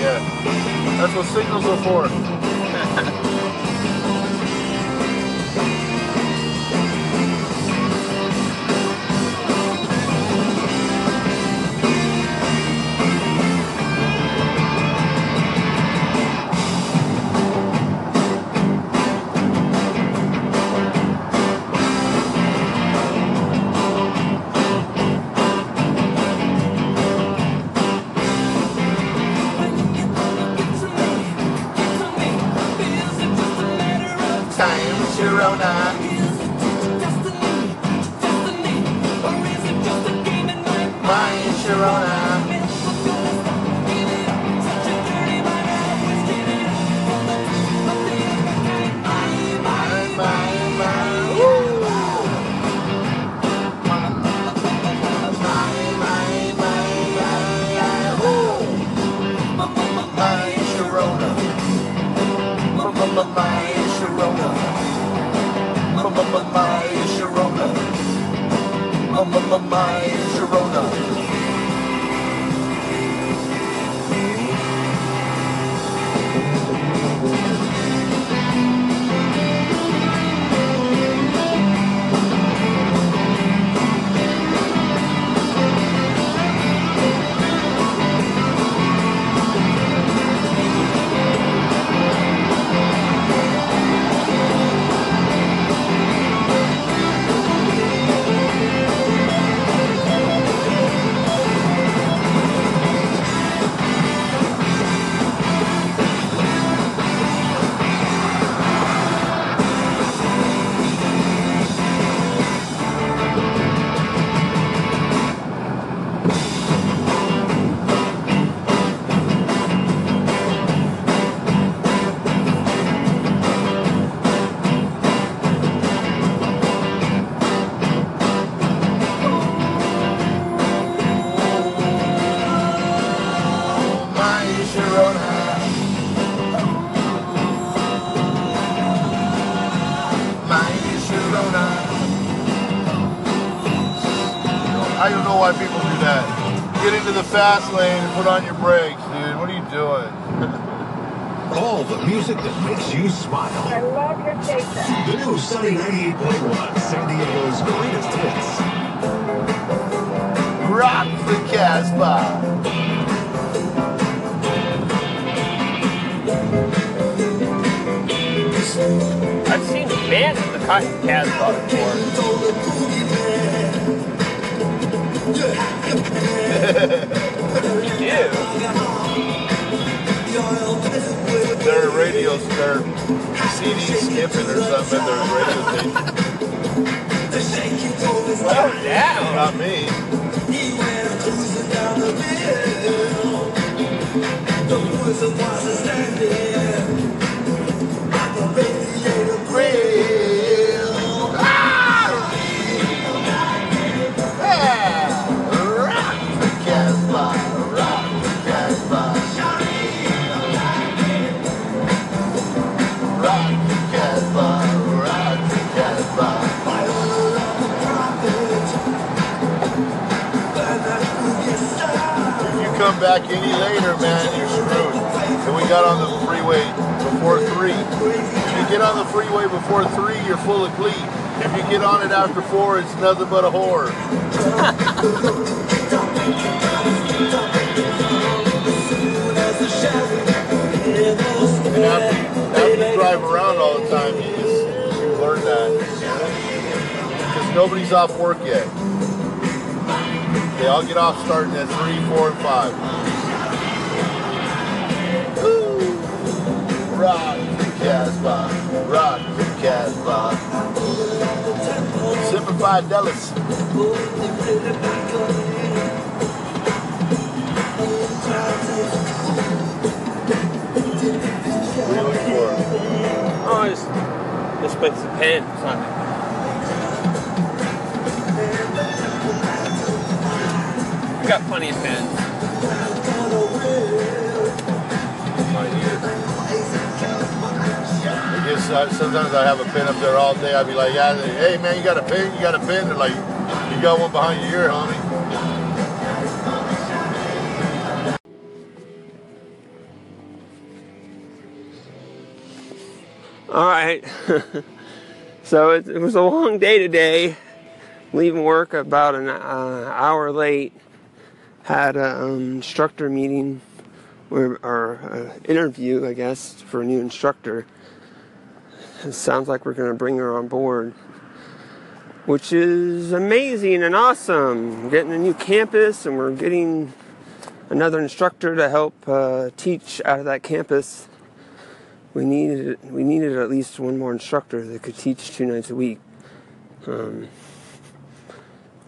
yet. That's what signals are for. Sharona. My, Sharona. My, Sharona. My, Sharona. My Sharona. Know why people do that. Get into the fast lane and put on your brakes, dude. What are you doing? All the music that makes you smile. I love your station. The new Sunny 98.1, San Diego's greatest hits. Rock the Casbah. I've seen bands in the Cotton Casbah before. Do? Their radio, their CD skipping or something at their radio station. Slow down. Not me. Real. Back any later, man, you're screwed. And we got on the freeway before three. If you get on the freeway before three, you're full of glee. If you get on it after four, it's nothing but a whore. And after you, after you drive around all the time, you just you learn that. Because nobody's off work yet. They all get off starting at three, four, and five. Woo! Rock the Casbah, rock the Casbah. Simplified Dallas. Are you looking for? Oh, just this place a pen. It's I've got plenty of fans. I guess uh, sometimes I have a pin up there all day. I'd be like, yeah, hey man, you got a pin? You got a pin? They're like, you got one behind your ear, homie. All right. so it, it, was a long day today. Leaving work about an uh, hour late. Had an um, instructor meeting, or, or uh, interview, I guess, for a new instructor. It sounds like we're going to bring her on board, which is amazing and awesome. We're getting a new campus, and we're getting another instructor to help uh, teach out of that campus we needed we needed at least one more instructor that could teach two nights a week. Um,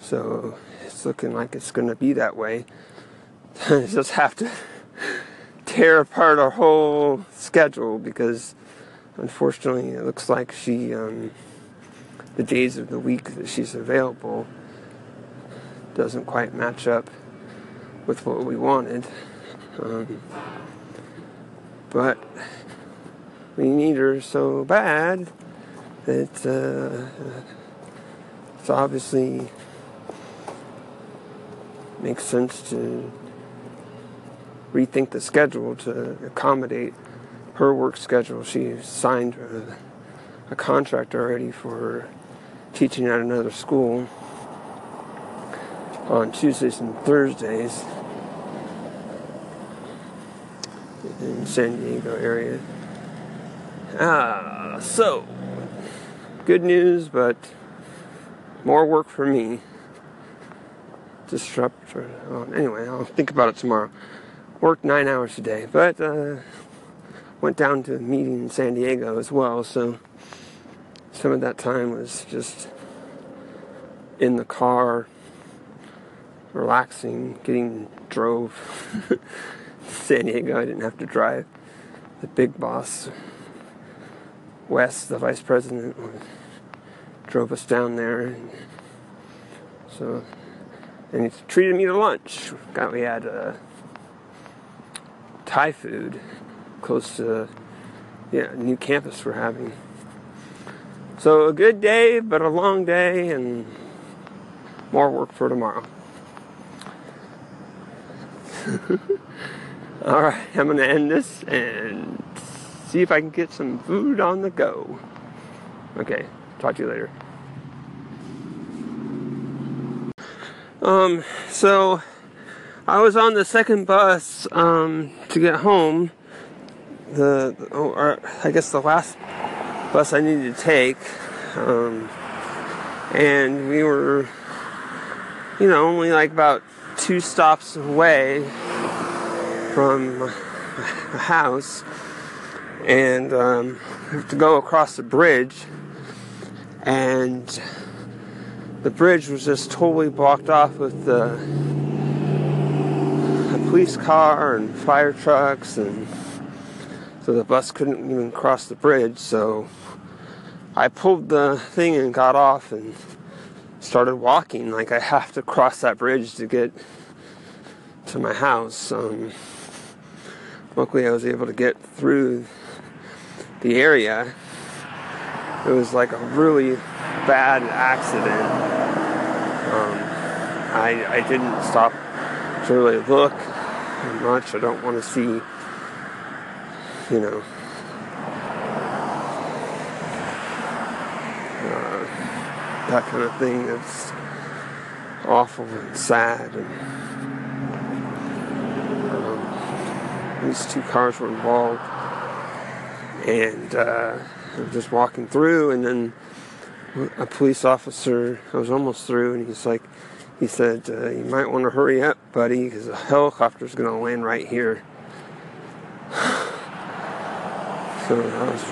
so looking like it's going to be that way. Just have to tear apart our whole schedule because unfortunately it looks like she um, the days of the week that she's available doesn't quite match up with what we wanted. Um, but we need her so bad that uh, it's obviously makes sense to rethink the schedule to accommodate her work schedule. She signed a, a contract already for teaching at another school on Tuesdays and Thursdays in San Diego area. Ah, so good news, but more work for me. Disrupt. Well, anyway, I'll think about it tomorrow. Worked nine hours a day, but uh, went down to a meeting in San Diego as well. So some of that time was just in the car, relaxing, getting drove. San Diego, I didn't have to drive. The big boss Wes, the vice president, drove us down there. So, and he treated me to lunch. Got we had uh, Thai food close to yeah new campus we're having. So a good day, but a long day, and more work for tomorrow. All right, I'm gonna end this and see if I can get some food on the go. Okay, talk to you later. Um, so I was on the second bus um, to get home. The oh, or I guess the last bus I needed to take, um, and we were, you know, only like about two stops away from the house and um, have to go across the bridge, and the bridge was just totally blocked off with the a police car and fire trucks, and so the bus couldn't even cross the bridge. So I pulled the thing and got off and started walking. Like I have to cross that bridge to get to my house. Um, luckily, I was able to get through the area. It was like a really bad accident. I, I didn't stop to really look much. I don't want to see, you know, uh, that kind of thing that's awful and sad. And um, these two cars were involved and uh, just walking through, and then a police officer. I was almost through, and he's like, he said, uh, "You might want to hurry up, buddy, because a helicopter's going to land right here." so that was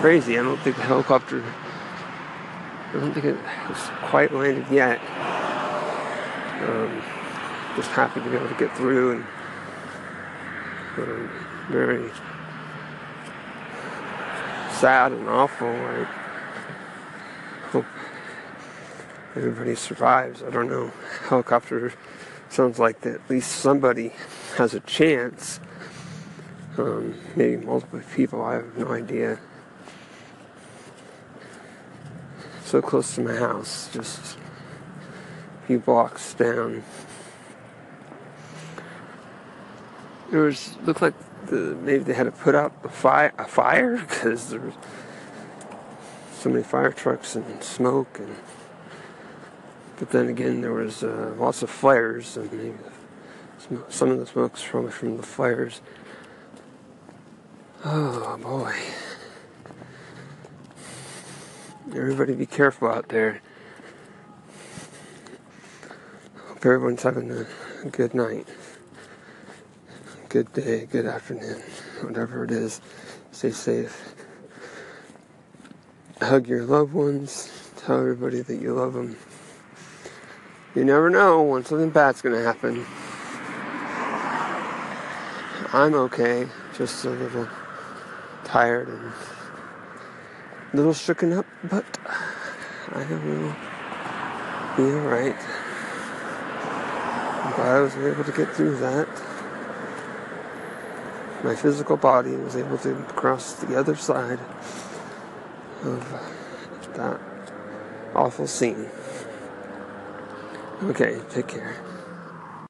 crazy. I don't think the helicopter. I don't think it has quite landed yet. Um, just happy to be able to get through and um, very sad and awful. I everybody survives. I don't know. Helicopter sounds like that at least somebody has a chance. Um, maybe multiple people. I have no idea. So close to my house, just a few blocks down. It was looked like the, maybe they had to put out a fire, a fire because there was so many fire trucks and smoke and but then again there was uh, lots of fires and some- of the smoke's probably from the fires. Oh boy. Everybody be careful out there. Hope everyone's having a, a good night. Good day good afternoon whatever it is. Stay safe. Hug your loved ones. Tell everybody that you love them you never know when something bad's gonna happen. I'm okay, just a little tired and a little shooken up, but I will be alright. I'm glad I was able to get through that. My physical body was able to cross the other side of that awful scene. Okay, take care.